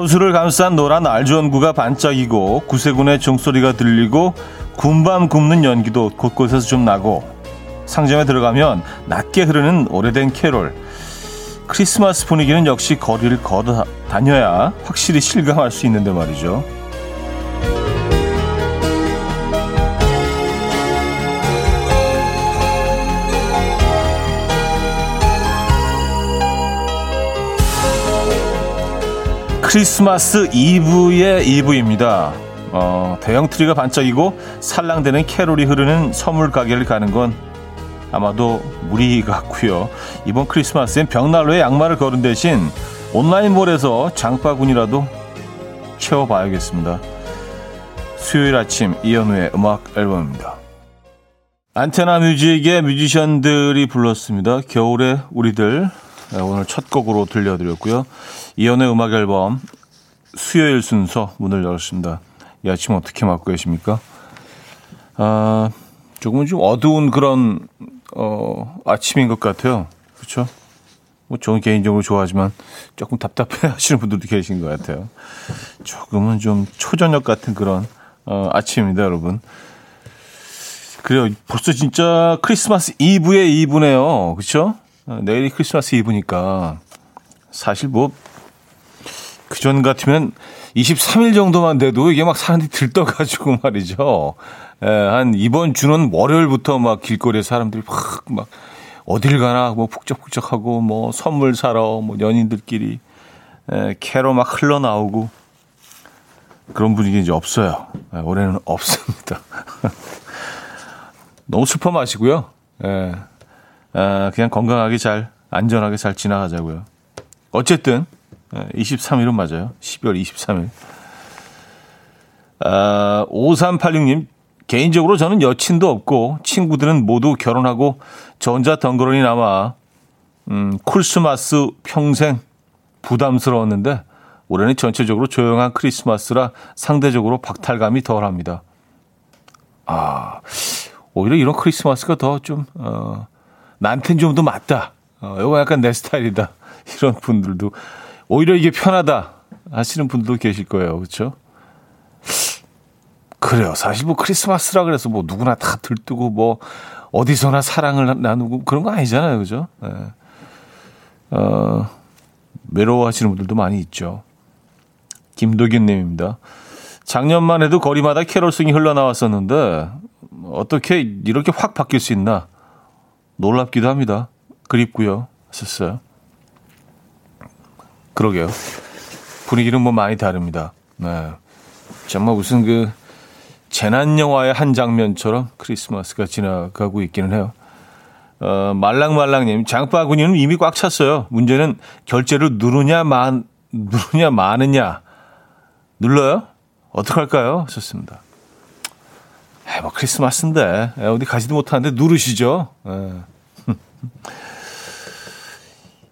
가로수를 감싼 노란 알주원구가 반짝이고 구세군의 종소리가 들리고 군밤 굽는 연기도 곳곳에서 좀 나고 상점에 들어가면 낮게 흐르는 오래된 캐롤 크리스마스 분위기는 역시 거리를 걸어 다녀야 확실히 실감할 수 있는데 말이죠. 크리스마스 이브의 이브입니다. 어, 대형 트리가 반짝이고 살랑대는 캐롤이 흐르는 선물 가게를 가는 건 아마도 무리 같고요. 이번 크리스마스엔 벽난로에 양말을 걸은 대신 온라인몰에서 장바구니라도 채워봐야겠습니다. 수요일 아침 이현우의 음악 앨범입니다. 안테나 뮤직의 뮤지션들이 불렀습니다. 겨울의 우리들 네, 오늘 첫 곡으로 들려드렸고요. 이연의 음악 앨범 수요일 순서 문을 열었습니다. 이 아침 어떻게 맞고 계십니까? 아, 조금은 좀 어두운 그런 어, 아침인 것 같아요. 그렇죠? 뭐 저는 개인적으로 좋아하지만 조금 답답해 하시는 분들도 계신 것 같아요. 조금은 좀 초저녁 같은 그런 어, 아침입니다, 여러분. 그래요. 벌써 진짜 크리스마스 이브의 이브네요. 그렇죠? 내일이 크리스마스 이브니까 사실 뭐 그전 같으면 23일 정도만 돼도 이게 막 사람들이 들떠가지고 말이죠. 예, 한 이번 주는 월요일부터 막 길거리에 사람들이 막, 막 어딜 가나 뭐 북적북적하고 뭐 선물 사러 뭐 연인들끼리 예, 캐로 막 흘러나오고 그런 분위기 이제 없어요. 예, 올해는 없습니다. 너무 슬퍼 마시고요. 예. 아, 그냥 건강하게 잘, 안전하게 잘 지나가자고요. 어쨌든, 23일은 맞아요. 12월 23일. 아, 5386님, 개인적으로 저는 여친도 없고, 친구들은 모두 결혼하고, 저 혼자 덩그러니 남아, 음, 크리스마스 평생 부담스러웠는데, 올해는 전체적으로 조용한 크리스마스라 상대적으로 박탈감이 덜 합니다. 아, 오히려 이런 크리스마스가 더 좀, 어, 나한텐 좀 더 맞다. 어, 이거 약간 내 스타일이다. 이런 분들도 오히려 이게 편하다 하시는 분들도 계실 거예요. 그렇죠? 그래요. 사실 뭐 크리스마스라 그래서 뭐 누구나 다 들뜨고 뭐 어디서나 사랑을 나누고 그런 거 아니잖아요. 그죠? 네. 어, 외로워하시는 분들도 많이 있죠. 김도균 님입니다. 작년만 해도 거리마다 캐롤송이 흘러나왔었는데 어떻게 이렇게 확 바뀔 수 있나? 놀랍기도 합니다. 그립고요. 하셨어요. 그러게요. 분위기는 뭐 많이 다릅니다. 네. 정말 무슨 그 재난 영화의 한 장면처럼 크리스마스가 지나가고 있기는 해요. 어, 말랑말랑님, 장바구니는 이미 꽉 찼어요. 문제는 결제를 누르냐, 만, 누르냐, 마느냐. 눌러요? 어떡할까요? 하셨습니다. 에, 뭐 크리스마스인데 에, 어디 가지도 못하는데 누르시죠. 에. 이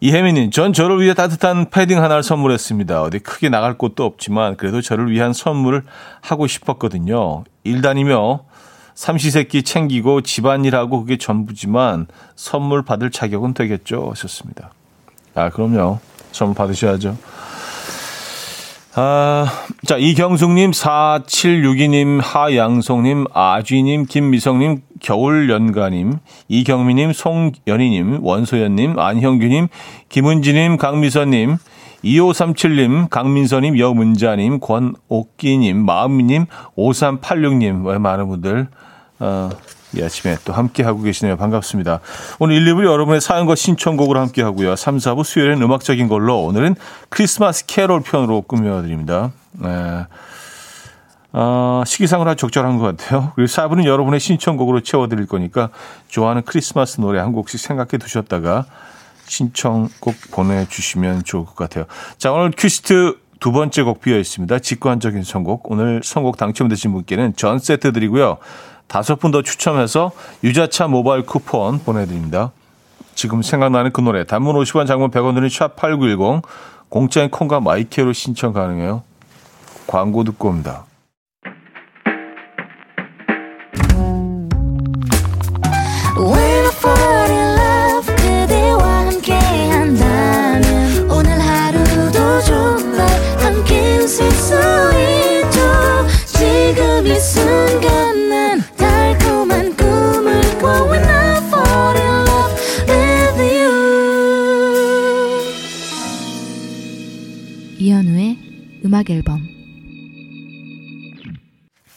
혜민님, 전 저를 위해 따뜻한 패딩 하나를 선물했습니다. 어디 크게 나갈 곳도 없지만 그래도 저를 위한 선물을 하고 싶었거든요. 일 다니며 삼시세끼 챙기고 집안일하고 그게 전부지만 선물 받을 자격은 되겠죠. 하셨습니다. 아, 그럼요. 선물 받으셔야죠. 아, 자, 이경숙님, 4762님, 하양송님, 아쥐님, 김미성님, 겨울연가님, 이경미님, 송연희님, 원소연님, 안형규님, 김은지님, 강미선님, 2537님, 강민서님, 여문자님, 권옥기님, 마음미님, 5386님, 왜 많은 분들, 어, 이 아침에 또 함께하고 계시네요. 반갑습니다. 오늘 1, 2부 여러분의 사연과 신청곡으로 함께하고요. 3, 4부 수요일엔 음악적인 걸로 오늘은 크리스마스 캐롤 편으로 꾸며드립니다. 네. 어, 시기상으로 아주 적절한 것 같아요. 그리고 4부는 여러분의 신청곡으로 채워드릴 거니까 좋아하는 크리스마스 노래 한 곡씩 생각해 두셨다가 신청곡 보내주시면 좋을 것 같아요. 자, 오늘 큐시트 두 번째 곡 비어 있습니다. 직관적인 선곡. 오늘 선곡 당첨되신 분께는 전 세트 드리고요. 다섯 분 더 추첨해서 유자차 모바일 쿠폰 보내드립니다. 지금 생각나는 그 노래 단문 50원 장문 100원 드는 샵8910 공짜인 콩과 마이케로 신청 가능해요. 광고 듣고 옵니다.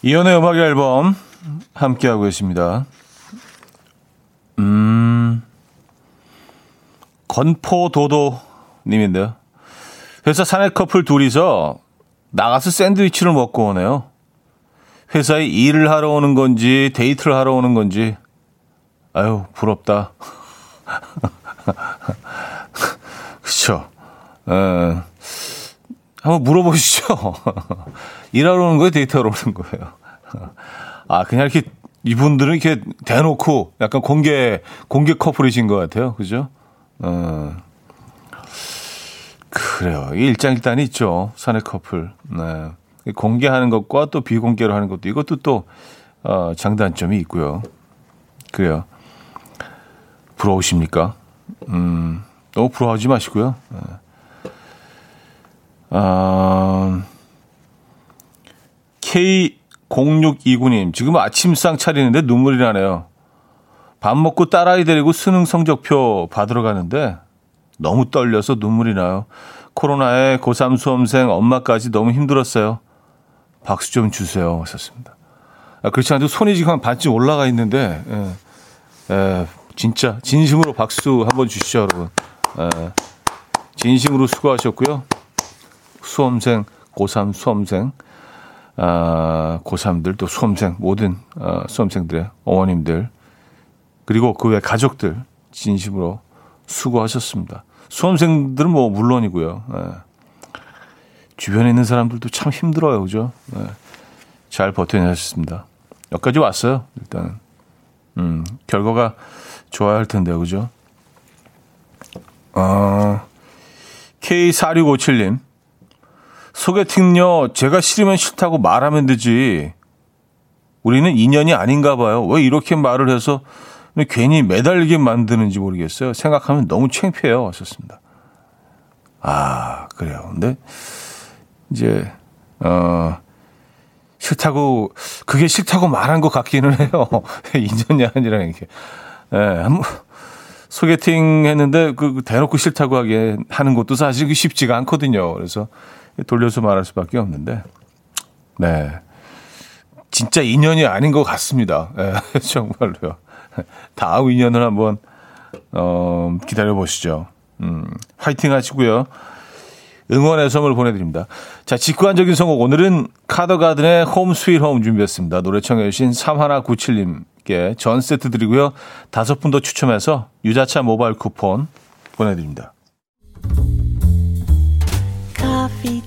이현우의 음악 앨범 함께하고 계십니다. 음, 건포도도 님인데요. 회사 사내 커플 둘이서 나가서 샌드위치를 먹고 오네요. 회사에 일을 하러 오는 건지 데이트를 하러 오는 건지 아유 부럽다. 그렇죠. 에, 한번 물어보시죠. 일하러 오는 거예요, 데이트하러 오는 거예요. 아 그냥 이렇게 이분들은 이렇게 대놓고 약간 공개 공개 커플이신 것 같아요, 그죠? 어. 그래요. 일장일단이 있죠. 사내 커플. 네. 공개하는 것과 또 비공개로 하는 것도 이것도 또 어, 장단점이 있고요. 그래요. 부러우십니까? 음, 너무 부러워하지 마시고요. 네. 아, K0629님, 지금 아침상 차리는데 눈물이 나네요. 밥 먹고 딸아이 데리고 수능 성적표 받으러 가는데 너무 떨려서 눈물이 나요. 코로나에 고3 수험생 엄마까지 너무 힘들었어요. 박수 좀 주세요. 하셨습니다. 아, 그렇지 않아도 손이 지금 한 반쯤 올라가 있는데, 예, 예, 진짜, 진심으로 박수 한번 주시죠, 여러분. 예, 진심으로 수고하셨고요. 수험생, 고3 수험생, 아, 고3들 또 수험생, 모든 아, 수험생들의 어머님들, 그리고 그 외 가족들, 진심으로 수고하셨습니다. 수험생들은 뭐 물론이고요. 예. 주변에 있는 사람들도 참 힘들어요, 그죠? 예. 잘 버텨내셨습니다. 여기까지 왔어요, 일단은. 음, 결과가 좋아야 할 텐데요, 그죠? 어, K4657님. 소개팅요, 제가 싫으면 싫다고 말하면 되지. 우리는 인연이 아닌가 봐요. 왜 이렇게 말을 해서 괜히 매달리게 만드는지 모르겠어요. 생각하면 너무 창피해요. 왔었습니다. 아, 그래요. 근데 이제 어 싫다고 그게 싫다고 말한 것 같기는 해요. 인연이 아니라 이렇게. 예, 한번 소개팅 했는데 그 대놓고 싫다고 하게 하는 것도 사실 쉽지가 않거든요. 그래서 돌려서 말할 수밖에 없는데. 네. 진짜 인연이 아닌 것 같습니다. 예, 정말로요. 다음 인연을 한번 어, 기다려 보시죠. 음, 화이팅 하시고요. 응원의 선물 보내드립니다. 자, 직관적인 선곡. 오늘은 카더가든의 Home Sweet Home 준비했습니다. 노래 청해주신 3197님께 전 세트 드리고요. 다섯 분 더 추첨해서 유자차 모바일 쿠폰 보내드립니다.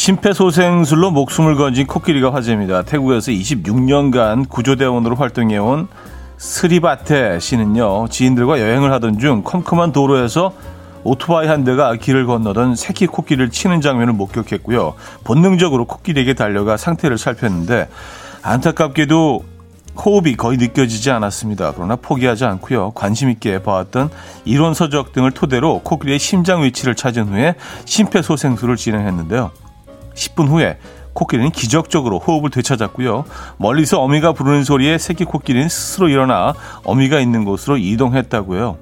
심폐소생술로 목숨을 건진 코끼리가 화제입니다. 태국에서 26년간 구조대원으로 활동해온 스리바테 씨는요, 지인들과 여행을 하던 중 컴컴한 도로에서 오토바이 한 대가 길을 건너던 새끼 코끼리를 치는 장면을 목격했고요. 본능적으로 코끼리에게 달려가 상태를 살폈는데 안타깝게도 호흡이 거의 느껴지지 않았습니다. 그러나 포기하지 않고요. 관심 있게 봐왔던 이론 서적 등을 토대로 코끼리의 심장 위치를 찾은 후에 심폐소생술을 진행했는데요. 10분 후에 코끼리는 기적적으로 호흡을 되찾았고요. 멀리서 어미가 부르는 소리에 새끼 코끼리는 스스로 일어나 어미가 있는 곳으로 이동했다고요.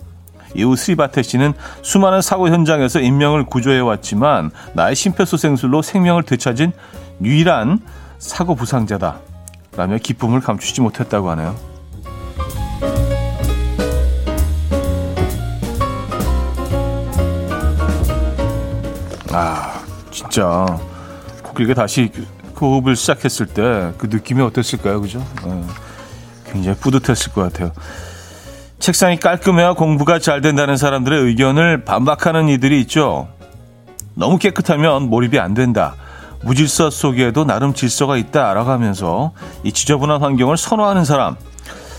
이후 스리바테 씨는 수많은 사고 현장에서 인명을 구조해 왔지만 나의 심폐소생술로 생명을 되찾은 유일한 사고 부상자다. 라며 기쁨을 감추지 못했다고 하네요. 아, 진짜 코끼리가 다시 그 호흡을 시작했을 때 그 느낌이 어땠을까요? 그죠? 네. 굉장히 뿌듯했을 것 같아요. 책상이 깔끔해야 공부가 잘 된다는 사람들의 의견을 반박하는 이들이 있죠. 너무 깨끗하면 몰입이 안 된다. 무질서 속에도 나름 질서가 있다라고 하면서 이 지저분한 환경을 선호하는 사람.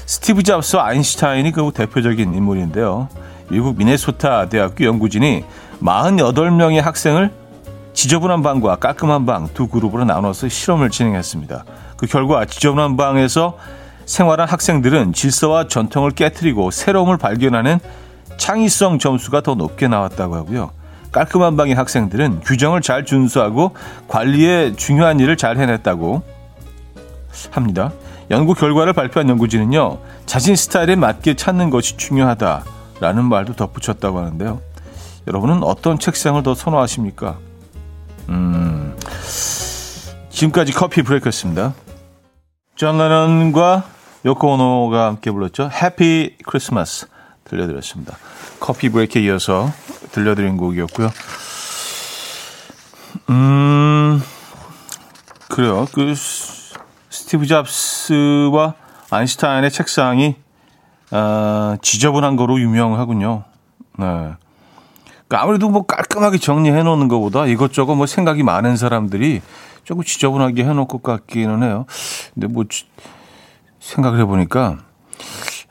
스티브 잡스와 아인슈타인이 그 대표적인 인물인데요. 미국 미네소타 대학교 연구진이 48명의 학생을 지저분한 방과 깔끔한 방 두 그룹으로 나눠서 실험을 진행했습니다. 그 결과 지저분한 방에서 생활한 학생들은 질서와 전통을 깨뜨리고 새로움을 발견하는 창의성 점수가 더 높게 나왔다고 하고요. 깔끔한 방의 학생들은 규정을 잘 준수하고 관리에 중요한 일을 잘 해냈다고 합니다. 연구 결과를 발표한 연구진은요, 자신 스타일에 맞게 찾는 것이 중요하다라는 말도 덧붙였다고 하는데요. 여러분은 어떤 책상을 더 선호하십니까? 음, 지금까지 Coffee Break였습니다. 존 레넌과 요코 오노가 함께 불렀죠. Happy Christmas 들려드렸습니다. Coffee Break에 이어서 들려드린 곡이었고요. 음, 그래요. 그 스티브 잡스와 아인슈타인의 책상이 아, 지저분한 거로 유명하군요. 네. 그러니까 아무래도 뭐 깔끔하게 정리해 놓는 것보다 이것저것 뭐 생각이 많은 사람들이 조금 지저분하게 해 놓을 것 같기는 해요. 근데 뭐 생각을 해 보니까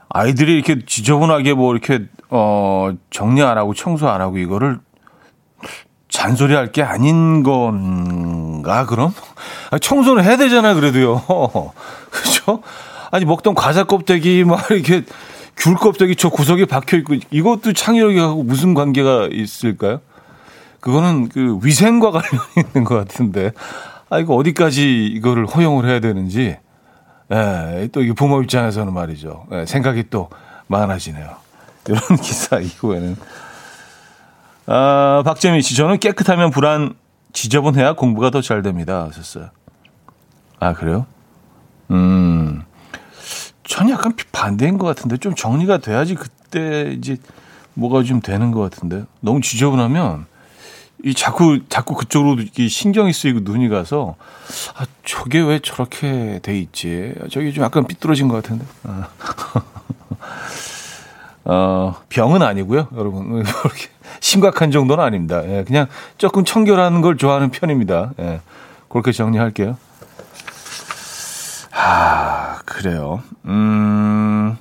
아이들이 이렇게 지저분하게 뭐 이렇게 어 정리 안 하고 청소 안 하고 이거를 잔소리 할 게 아닌 건가 그럼? 아, 청소는 해야 되잖아요 그래도요. 그렇죠? 아니 먹던 과자 껍데기 막 이렇게 귤 껍데기 저 구석에 박혀 있고 이것도 창의력하고 무슨 관계가 있을까요? 그거는 그 위생과 관련이 있는 것 같은데 아 이거 어디까지 이거를 허용을 해야 되는지 예, 또 이게 부모 입장에서는 말이죠. 예, 생각이 또 많아지네요. 이런 기사 이후에는 아, 박재민 씨, 저는 깨끗하면 불안 지저분해야 공부가 더 잘 됩니다. 하셨어요. 아, 그래요? 음, 전 약간 반대인 것 같은데 좀 정리가 돼야지 그때 이제 뭐가 좀 되는 것 같은데 너무 지저분하면 이 자꾸 자꾸 그쪽으로 이렇게 신경이 쓰이고 눈이 가서 아 저게 왜 저렇게 돼 있지? 저게 좀 약간 삐뚤어진 것 같은데. 아. 어, 병은 아니고요, 여러분. 그렇게 심각한 정도는 아닙니다. 예, 그냥 조금 청결하는 걸 좋아하는 편입니다. 예, 그렇게 정리할게요. 아, 그래요. 음,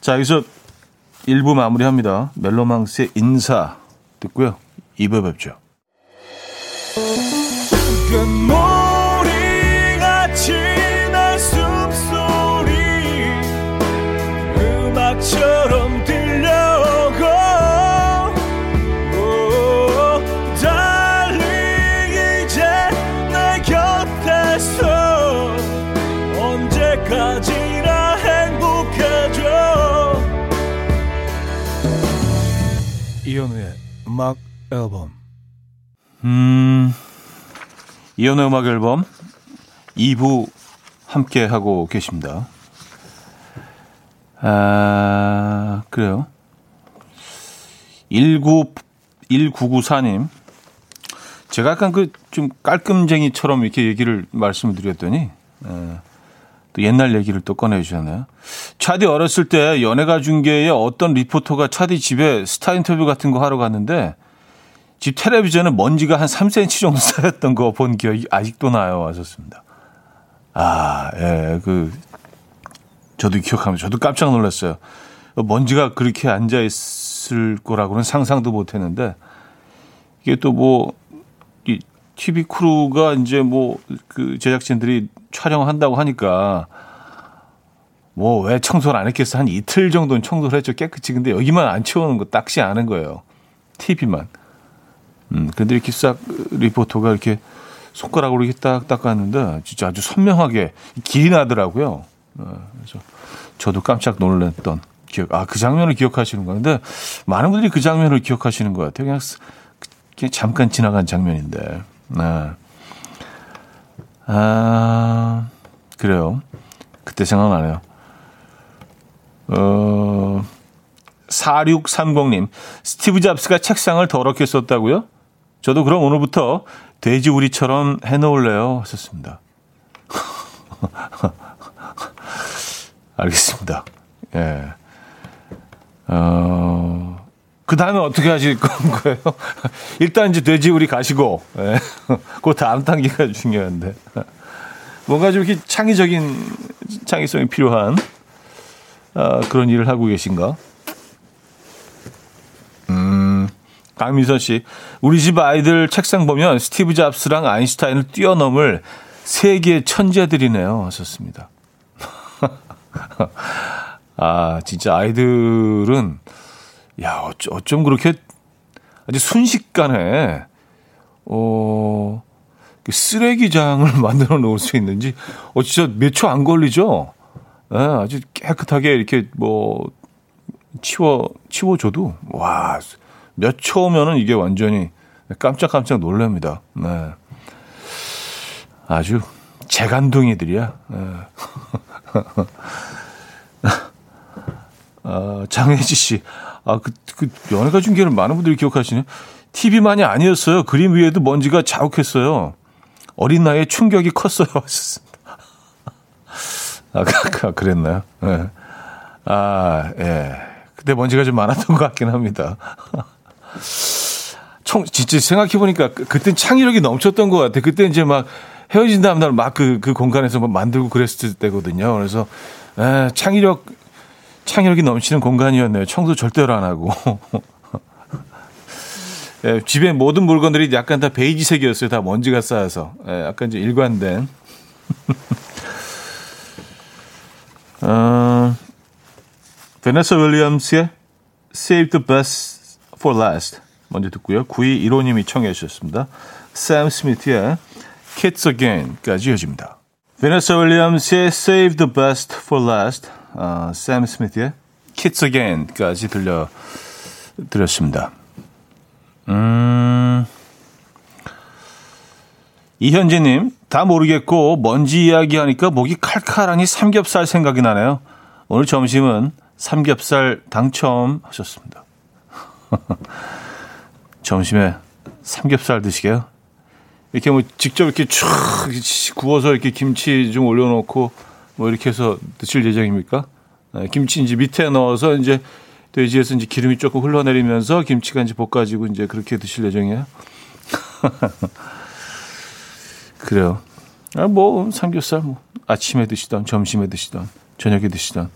자, 여기서 1부 마무리합니다. 멜로망스의 인사 듣고요. 2부 뵙죠. 이현우의 음악 앨범. 음, 이현우의 음악 앨범 2부 함께 하고 계십니다. 아, 그래요. 19, 1994님. 제가 약간 그 좀 깔끔쟁이처럼 이렇게 얘기를 말씀을 드렸더니, 에, 또 옛날 얘기를 또 꺼내주셨네요. 차디 어렸을 때 연예가 중계에 어떤 리포터가 차디 집에 스타 인터뷰 같은 거 하러 갔는데, 집 텔레비전에 먼지가 한 3cm 정도 쌓였던 거 본 기억이 아직도 나요. 하셨습니다. 아, 예, 그, 저도 기억합니다. 저도 깜짝 놀랐어요. 먼지가 그렇게 앉아 있을 거라고는 상상도 못 했는데, 이게 또 뭐, 이 TV crew가 이제 뭐, 그 제작진들이 촬영한다고 하니까, 뭐, 왜 청소를 안 했겠어? 한 이틀 정도는 청소를 했죠. 깨끗이. 근데 여기만 안 치워놓은 거 딱시 아는 거예요. TV만. 음, 근데 이렇게 싹 리포터가 이렇게 손가락으로 이렇게 딱 닦았는데 진짜 아주 선명하게 길이 나더라고요. 어, 그래서 저도 깜짝 놀랐던 기억. 아, 그 장면을 기억하시는 거는데 많은 분들이 그 장면을 기억하시는 것 같아요. 그냥, 그냥 잠깐 지나간 장면인데. 네. 아, 그래요. 그때 생각나네요. 어, 4630님, 스티브 잡스가 책상을 더럽게 썼다고요? 저도 그럼 오늘부터 돼지우리처럼 해놓을래요. 하셨습니다. 알겠습니다. 예. 어, 그 다음에 어떻게 하실 건가요? 일단 이제 돼지우리 가시고, 예. 그 다음 단계가 중요한데. 뭔가 좀 이렇게 창의적인, 창의성이 필요한, 어, 그런 일을 하고 계신가? 음, 강민선 씨, 우리 집 아이들 책상 보면 스티브 잡스랑 아인슈타인을 뛰어넘을 세계 천재들이네요. 하셨습니다. 아, 진짜 아이들은, 야, 어쩜, 어쩜 그렇게 아주 순식간에, 어, 그 쓰레기장을 만들어 놓을 수 있는지, 어, 진짜 몇 초 안 걸리죠? 예, 아주 깨끗하게 이렇게 뭐, 치워, 치워줘도, 와, 몇 초면은 이게 완전히 깜짝깜짝 놀랍니다. 네. 아주 재간둥이들이야. 네. 아, 장혜지 씨. 아, 그, 그, 연예가 중계를 많은 분들이 기억하시네. TV만이 아니었어요. 그림 위에도 먼지가 자욱했어요. 어린 나이에 충격이 컸어요. 아, 그, 그랬나요? 네. 아, 예. 그때 먼지가 좀 많았던 것 같긴 합니다. 청, 진짜 생각해보니까 그, 그땐 창의력이 넘쳤던 것 같아. 그때 이제 막 헤어진 다음 날 막 그, 그 공간에서 막 만들고 그랬을 때거든요. 그래서, 에, 창의력, 창의력이 넘치는 공간이었네요. 청소 절대로 안 하고. 예, 집에 모든 물건들이 약간 다 베이지색이었어요. 다 먼지가 쌓여서. 예, 약간 이제 일관된. 어, 베네사 윌리엄스의 Save the Best for Last 먼저 듣고요. 9215님이 청해 주셨습니다. 샘 스미트의 Kids Again까지 이어집니다. 베네사 윌리엄스의 Save the Best for Last, 어, 샘 스미트의 Kids Again까지 들려 드렸습니다. 음, 이현진님, 다 모르겠고 먼지 이야기하니까 목이 칼칼하니 삼겹살 생각이 나네요. 오늘 점심은 삼겹살 당첨하셨습니다. 점심에 삼겹살 드시게요? 이렇게 뭐 직접 이렇게 쭉 구워서 이렇게 김치 좀 올려놓고 뭐 이렇게 해서 드실 예정입니까? 네, 김치 이제 밑에 넣어서 이제 돼지에서 이제 기름이 조금 흘러내리면서 김치가 이제 볶아지고 이제 그렇게 드실 예정이에요? 그래요. 아, 뭐, 삼겹살, 뭐, 아침에 드시던, 점심에 드시던, 저녁에 드시던.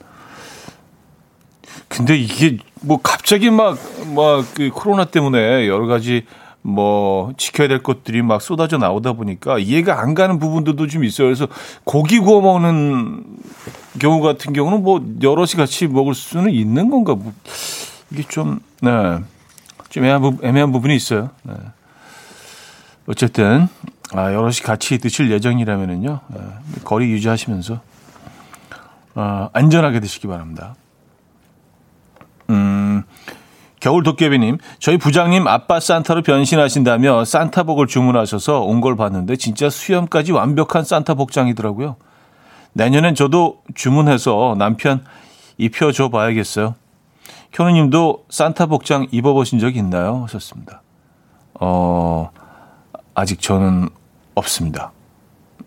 근데 이게 뭐 갑자기 막, 막 그 코로나 때문에 여러 가지 뭐 지켜야 될 것들이 막 쏟아져 나오다 보니까 이해가 안 가는 부분들도 좀 있어요. 그래서 고기 구워 먹는 경우 같은 경우는 뭐 여럿이 같이 먹을 수는 있는 건가? 뭐 이게 좀, 네. 좀 애매한, 부, 애매한 부분이 있어요. 네. 어쨌든, 아, 여럿이 같이 드실 예정이라면은요, 네. 거리 유지하시면서, 아, 안전하게 드시기 바랍니다. 음, 겨울 도깨비님, 저희 부장님 아빠 산타로 변신하신다며 산타복을 주문하셔서 온 걸 봤는데 진짜 수염까지 완벽한 산타 복장이더라고요. 내년엔 저도 주문해서 남편 입혀줘 봐야겠어요. 현우님도 산타 복장 입어보신 적 있나요? 하셨습니다. 어, 아직 저는 없습니다.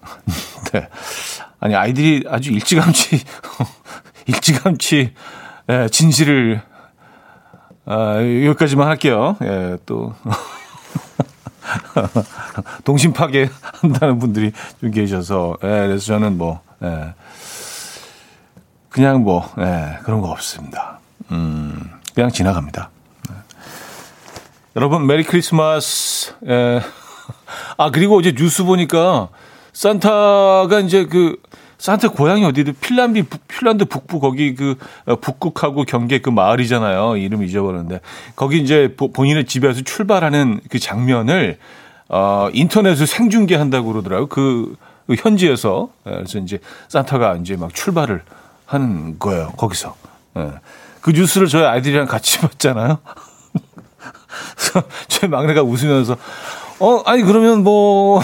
네. 아니, 아이들이 아주 일찌감치, 일찌감치, 예, 진실을 아, 여기까지만 할게요. 예, 또. 동심 파괴 한다는 분들이 좀 계셔서, 예, 그래서 저는 뭐, 예, 그냥 뭐, 예, 그런 거 없습니다. 음, 그냥 지나갑니다. 예. 여러분, Merry Christmas. 예. 아, 그리고 어제 뉴스 보니까 산타가 이제 그, 산타 고향이 어디든 핀란드 핀란드 북부 거기 그 어, 북극하고 경계 그 마을이잖아요. 이름 잊어버렸는데 거기 이제 본인의 집에서 출발하는 그 장면을 어 인터넷으로 생중계한다고 그러더라고요. 그, 그 현지에서 예, 그래서 이제 산타가 이제 막 출발을 하는 거예요. 거기서 예. 그 뉴스를 저희 아이들이랑 같이 봤잖아요. 저희 막내가 웃으면서 어 아니 그러면 뭐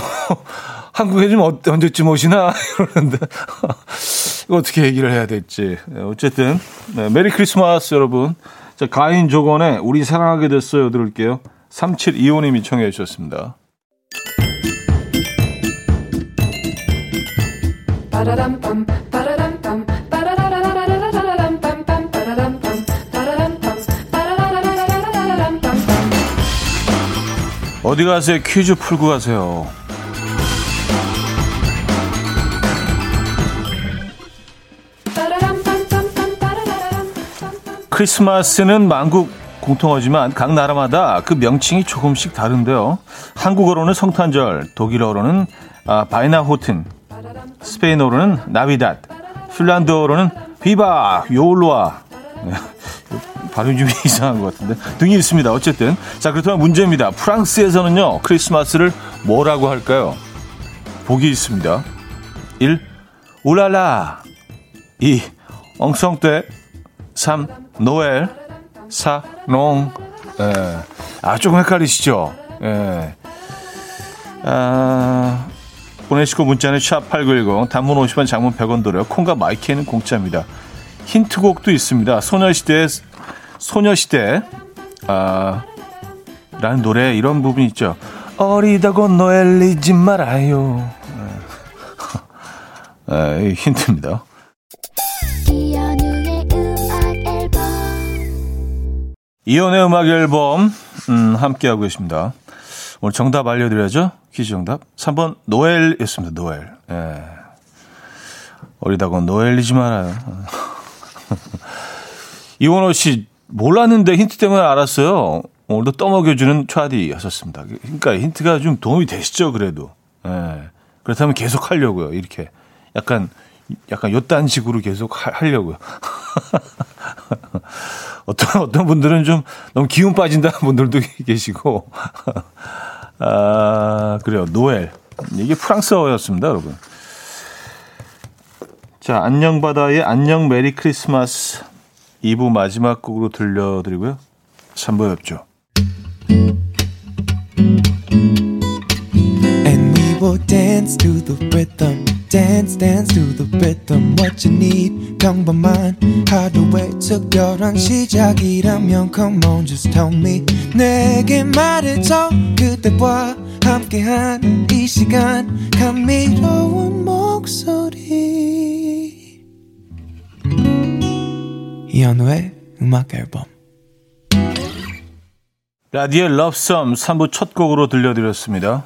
한국에 좀 언제쯤 오시나? 이러는데. 이거 어떻게 얘기를 해야 될지. 네, 어쨌든 네, 메리 크리스마스 여러분. 자 가인 조건의 우리 사랑하게 됐어요. 들을게요. 3725님이 청해 주셨습니다. 어디 가세요? 퀴즈 풀고 가세요 크리스마스는 만국 공통어지만 각 나라마다 그 명칭이 조금씩 다른데요. 한국어로는 성탄절, 독일어로는 아, 바이나 호튼, 스페인어로는 나비닷, 핀란드어로는 비바 요올로아. 네, 발음 좀 이상한 것 같은데 등이 있습니다. 어쨌든 자 그렇다면 문제입니다. 프랑스에서는요 크리스마스를 뭐라고 할까요? 보기 있습니다. 1. Oh là là 2. Enchanté 3. Noël 4. Non 예. 아 조금 헷갈리시죠? 예. 아, 보내시고 문자는 샵8910 단문 50원 장문 100원 들어요. 콩과 마이키는 공짜입니다. 힌트곡도 있습니다. 소녀시대의 소녀시대 아, 라는 노래 이런 부분 있죠. 어리다고 노엘리지 말아요. 아, 힌트입니다. 이연의 음악 앨범 음, 함께하고 계십니다. 오늘 정답 알려드려야죠. 퀴즈 정답. 3번 노엘이었습니다. 노엘. 예. 어리다고 노엘이지 말아요. 이원호 씨 몰랐는데 힌트 때문에 알았어요. 오늘도 떠먹여주는 차디였었습니다. 그러니까 힌트가 좀 도움이 되시죠, 그래도. 예. 그렇다면 계속 하려고요, 이렇게. 약간, 약간 요딴 식으로 계속 하, 하려고요. 어떤, 어떤 분들은 좀 너무 기운 빠진다는 분들도 계시고. 아, 그래요. 노엘. 이게 프랑스어였습니다, 여러분. 자, 안녕 바다의 안녕 메리 크리스마스 2부 마지막 곡으로 들려드리고요. 3부에 뵙죠. And we will dance to the rhythm. Dance dance to the rhythm what you need. 평범한 하루의 특별한 시작이라면 come on just tell me. 내게 말해줘 그대와 함께한 이 시간. 감미로운 목소리. 이현우의 음악 앨범. 라디오 러브썸 3부 첫 곡으로 들려드렸습니다.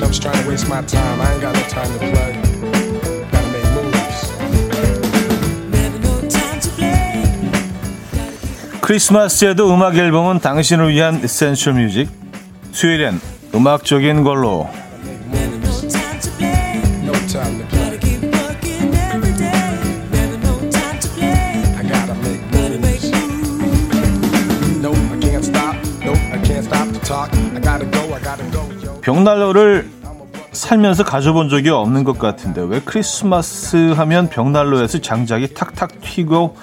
Chumps trying to waste my time. I ain't got no time to play. 크리스마스에도 음악 앨범은 당신을 위한 essential music. 수요일엔 음악적인 걸로. 벽난로를 살면서 가져본 적이 없는 것 같은데 왜 크리스마스 하면 벽난로에서 장작이 탁탁 튀고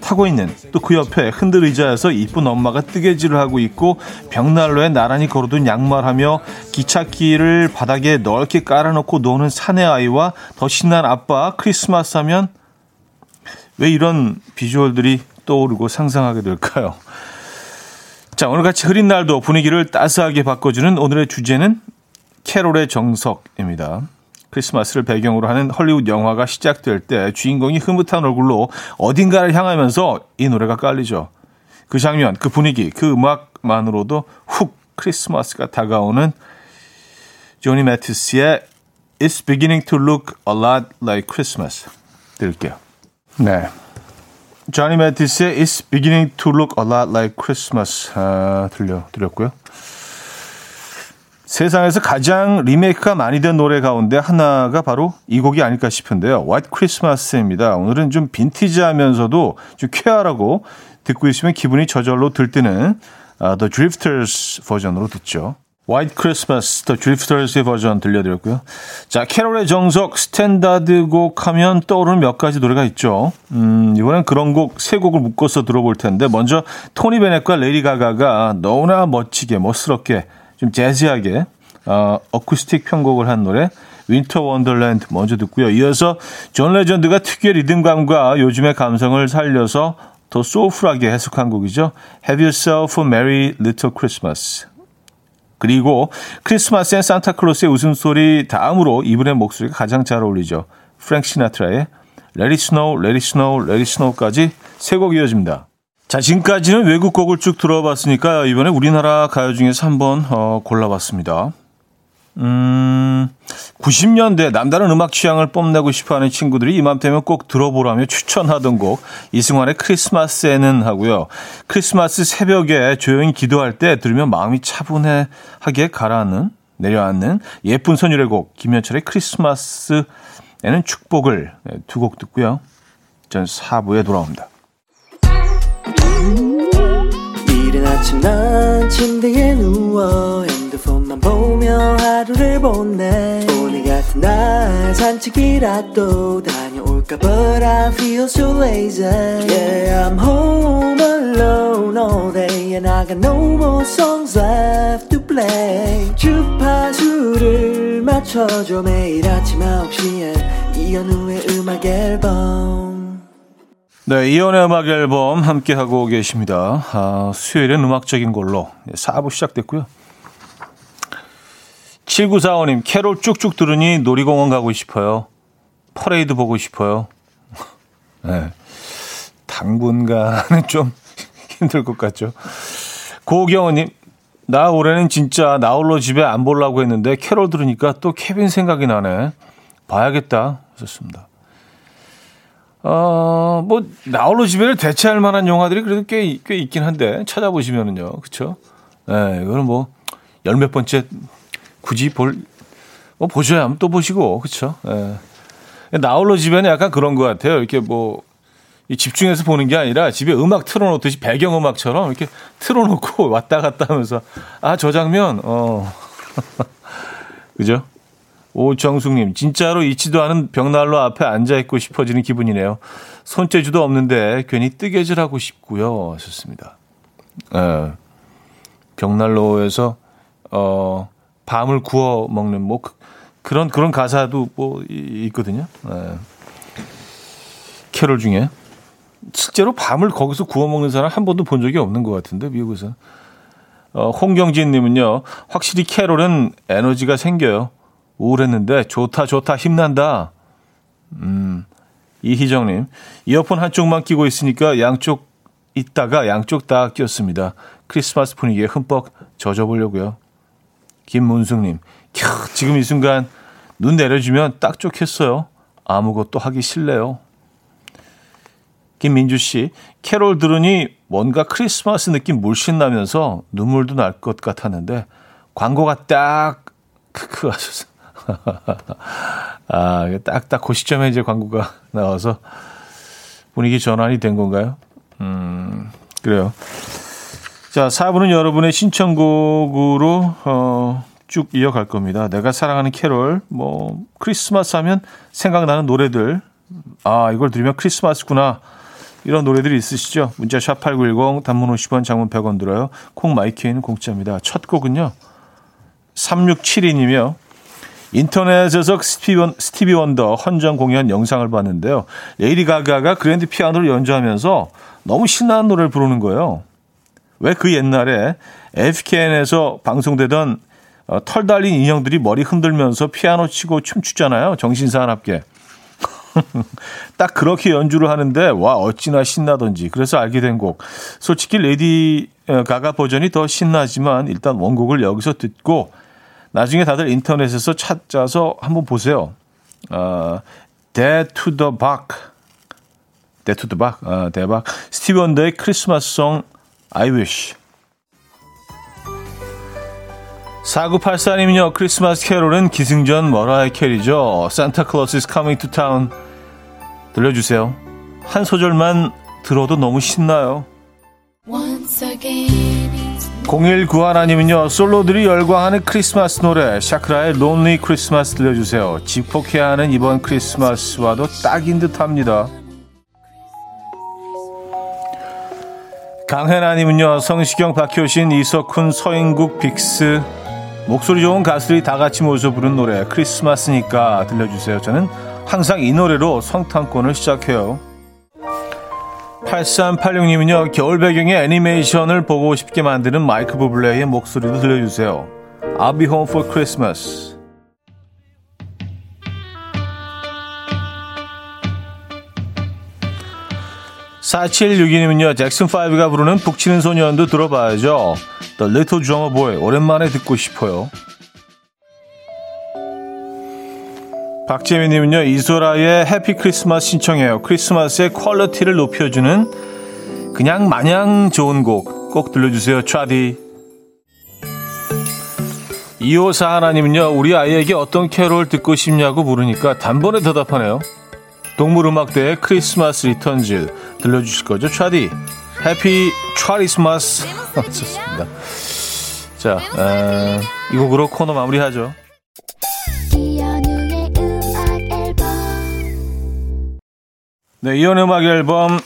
타고 있는 또 그 옆에 흔들 의자에서 이쁜 엄마가 뜨개질을 하고 있고 벽난로에 나란히 걸어둔 양말하며 기찻길을 바닥에 넓게 깔아놓고 노는 사내 아이와 더 신난 아빠 크리스마스 하면 왜 이런 비주얼들이 떠오르고 상상하게 될까요? 자, 오늘같이 흐린 날도 분위기를 따스하게 바꿔주는 오늘의 주제는 캐롤의 정석입니다. 크리스마스를 배경으로 하는 헐리우드 영화가 시작될 때 주인공이 흐뭇한 얼굴로 어딘가를 향하면서 이 노래가 깔리죠. 그 장면, 그 분위기, 그 음악만으로도 훅 크리스마스가 다가오는 조니 매티스의 It's beginning to look a lot like Christmas 들을게요. 네. 조니 매티스의 It's beginning to look a lot like Christmas 아, 들려드렸고요. 세상에서 가장 리메이크가 많이 된 노래 가운데 하나가 바로 이 곡이 아닐까 싶은데요. White Christmas입니다. 오늘은 좀 빈티지하면서도 좀 쾌활하고 듣고 있으면 기분이 저절로 들뜨는 어, The Drifters 버전으로 듣죠. White Christmas, The Drifters의 버전 들려드렸고요. 자, 캐롤의 정석, 스탠다드 곡 하면 떠오르는 몇 가지 노래가 있죠. 음, 이번엔 그런 곡 세 곡을 묶어서 들어볼 텐데, 먼저 토니 베넷과 레이디 가가가 너무나 멋지게, 멋스럽게, 좀 jazzy하게, 어, 어쿠스틱 편곡을 한 노래, Winter Wonderland 먼저 듣고요. 이어서 존 레전드가 특유의 리듬감과 요즘의 감성을 살려서 더 soulful하게 해석한 곡이죠. Have yourself a merry little Christmas. 그리고 크리스마스엔 산타클로스의 웃음소리 다음으로 이분의 목소리가 가장 잘 어울리죠. 프랭크 시나트라의 Let It Snow, Let It Snow, Let It Snow까지 세 곡 이어집니다. 자, 지금까지는 외국 곡을 쭉 들어봤으니까 이번에 우리나라 가요 중에서 한번 어, 골라봤습니다. 음, 90년대 남다른 음악 취향을 뽐내고 싶어하는 친구들이 이맘때면 꼭 들어보라며 추천하던 곡 이승환의 크리스마스에는 하고요. 크리스마스 새벽에 조용히 기도할 때 들으면 마음이 차분하게 가라앉는 내려앉는 예쁜 선율의 곡 김현철의 크리스마스에는 축복을 네, 두곡 듣고요. 전 4부에 돌아옵니다. 이른 아침 난 침대에 누워 핸드폰만 보며 하루를 보내 오늘 같은 날 산책이라도 다녀올까 But I feel so lazy Yeah I'm home alone all day And I got no more songs left to play 주파수를 맞춰줘 매일 아침 9시에 이현우의 음악 앨범 네, 이현우의 음악 앨범 함께하고 계십니다. 아, 수요일엔 음악적인 걸로 4부 시작됐고요. 7945님, 캐롤 쭉쭉 들으니 놀이공원 가고 싶어요. 퍼레이드 보고 싶어요. 네, 당분간은 좀 힘들 것 같죠. 고경호님, 나 올해는 진짜 나 홀로 집에 안 보려고 했는데 캐롤 들으니까 또 케빈 생각이 나네. 봐야겠다. 하셨습니다. 어, 뭐, 나 홀로 집에를 대체할 만한 영화들이 그래도 꽤, 꽤 있긴 한데, 찾아보시면은요. 그쵸? 예, 네, 이거는 뭐, 열 몇 번째 굳이 볼, 뭐, 보셔야 하면 또 보시고, 그쵸? 예. 네. 나홀로 집에는 약간 그런 것 같아요. 이렇게 뭐, 이 집중해서 보는 게 아니라 집에 음악 틀어놓듯이 배경음악처럼 이렇게 틀어놓고 왔다 갔다 하면서, 아, 저 장면, 어. 그죠? 오정숙님, 진짜로 있지도 않은 벽난로 앞에 앉아있고 싶어지는 기분이네요. 손재주도 없는데 괜히 뜨개질하고 싶고요. 하셨습니다. 예. 벽난로에서, 어, 밤을 구워 먹는 뭐, 그, 그런, 그런 가사도 뭐, 있거든요. 예. 캐롤 중에. 실제로 밤을 거기서 구워 먹는 사람 한 번도 본 적이 없는 것 같은데, 미국에서. 어, 홍경진님은요, 확실히 캐롤은 에너지가 생겨요. 우울했는데 좋다 좋다 힘난다. 음, 이희정님 이어폰 한쪽만 끼고 있으니까 양쪽 있다가 양쪽 다 꼈습니다. 크리스마스 분위기에 흠뻑 젖어보려고요. 김문숙님 캬, 지금 이 순간 눈 내려주면 딱 좋겠어요. 아무것도 하기 싫네요. 김민주 씨, 캐롤 들으니 뭔가 크리스마스 느낌 물씬 나면서 눈물도 날 것 같았는데 광고가 딱 크크 하셨어요. 아, 딱딱 그 시점에 이제 광고가 나와서 분위기 전환이 된 건가요? 음, 그래요. 자, 4부는 여러분의 신청곡으로, 어, 쭉 이어갈 겁니다. 내가 사랑하는 캐롤, 뭐, 크리스마스 하면 생각나는 노래들. 아, 이걸 들으면 크리스마스구나. 이런 노래들이 있으시죠? 문자 샵 8910, 단문 50원, 장문 100원 들어요. 콩 마이케이는 공짜입니다. 첫 곡은요. 3672님이요. 인터넷에서 스티비, 원, 스티비 원더 헌정 공연 영상을 봤는데요. 레이디 가가가 그랜드 피아노를 연주하면서 너무 신나는 노래를 부르는 거예요. 왜 그 옛날에 AFKN에서 방송되던 어, 털 달린 인형들이 머리 흔들면서 피아노 치고 춤추잖아요. 정신사납게. 딱 그렇게 연주를 하는데 와 어찌나 신나던지 그래서 알게 된 곡. 솔직히 레이디 어, 가가 버전이 더 신나지만 일단 원곡을 여기서 듣고 나중에 다들 인터넷에서 찾아서 한번 보세요. 어, 대 to the 박. 대 to the 박. 아, 대박. 스티브 원더의 크리스마스송 I Wish. 4984님은요, 크리스마스 캐롤은 기승전 머라이 캐리죠. Santa Claus is coming to town. 들려주세요. 한 소절만 들어도 너무 신나요. Once again, 0191님은요, 솔로들이 열광하는 크리스마스 노래, 샤크라의 Lonely Christmas 들려주세요. 집콕해야 하는 이번 크리스마스와도 딱인 듯 합니다. 강혜나님은요, 성시경, 박효신, 이석훈, 서인국, 빅스, 목소리 좋은 가수들이 다 같이 모여서 부른 노래, 크리스마스니까 들려주세요. 저는 항상 이 노래로 성탄권을 시작해요. 8386님은요, 겨울 배경의 애니메이션을 보고 싶게 만드는 마이크 부블레의 목소리도 들려주세요. I'll be home for Christmas. (4762님은요) 잭슨5가 부르는 북치는 소년도 들어봐야죠. (The Little Drummer Boy) 오랜만에 듣고 싶어요. 박재민님은요 이소라의 Happy Christmas 신청해요. 크리스마스의 quality를 높여주는 그냥 마냥 좋은 곡 꼭 들려주세요 차디. 254 하나님은요 우리 아이에게 어떤 캐롤 듣고 싶냐고 물으니까 단번에 대답하네요. 동물음악대의 크리스마스 Returns 들려주실 거죠 차디 Happy Christmas 좋습니다 자 어, 이 곡으로 코너 마무리하죠 네, 이현우의 음악 앨범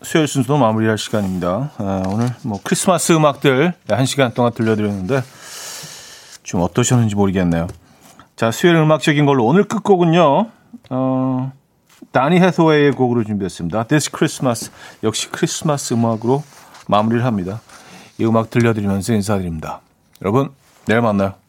수요일 순서 마무리할 시간입니다. 아, 오늘 뭐 크리스마스 음악들 한 시간 동안 들려드렸는데 좀 어떠셨는지 모르겠네요. 자, 수요일 음악적인 걸로 오늘 끝곡은요. 어, 다니 해소웨이의 곡으로 준비했습니다. This Christmas 역시 크리스마스 음악으로 마무리를 합니다. 이 음악 들려드리면서 인사드립니다. 여러분 내일 만나요.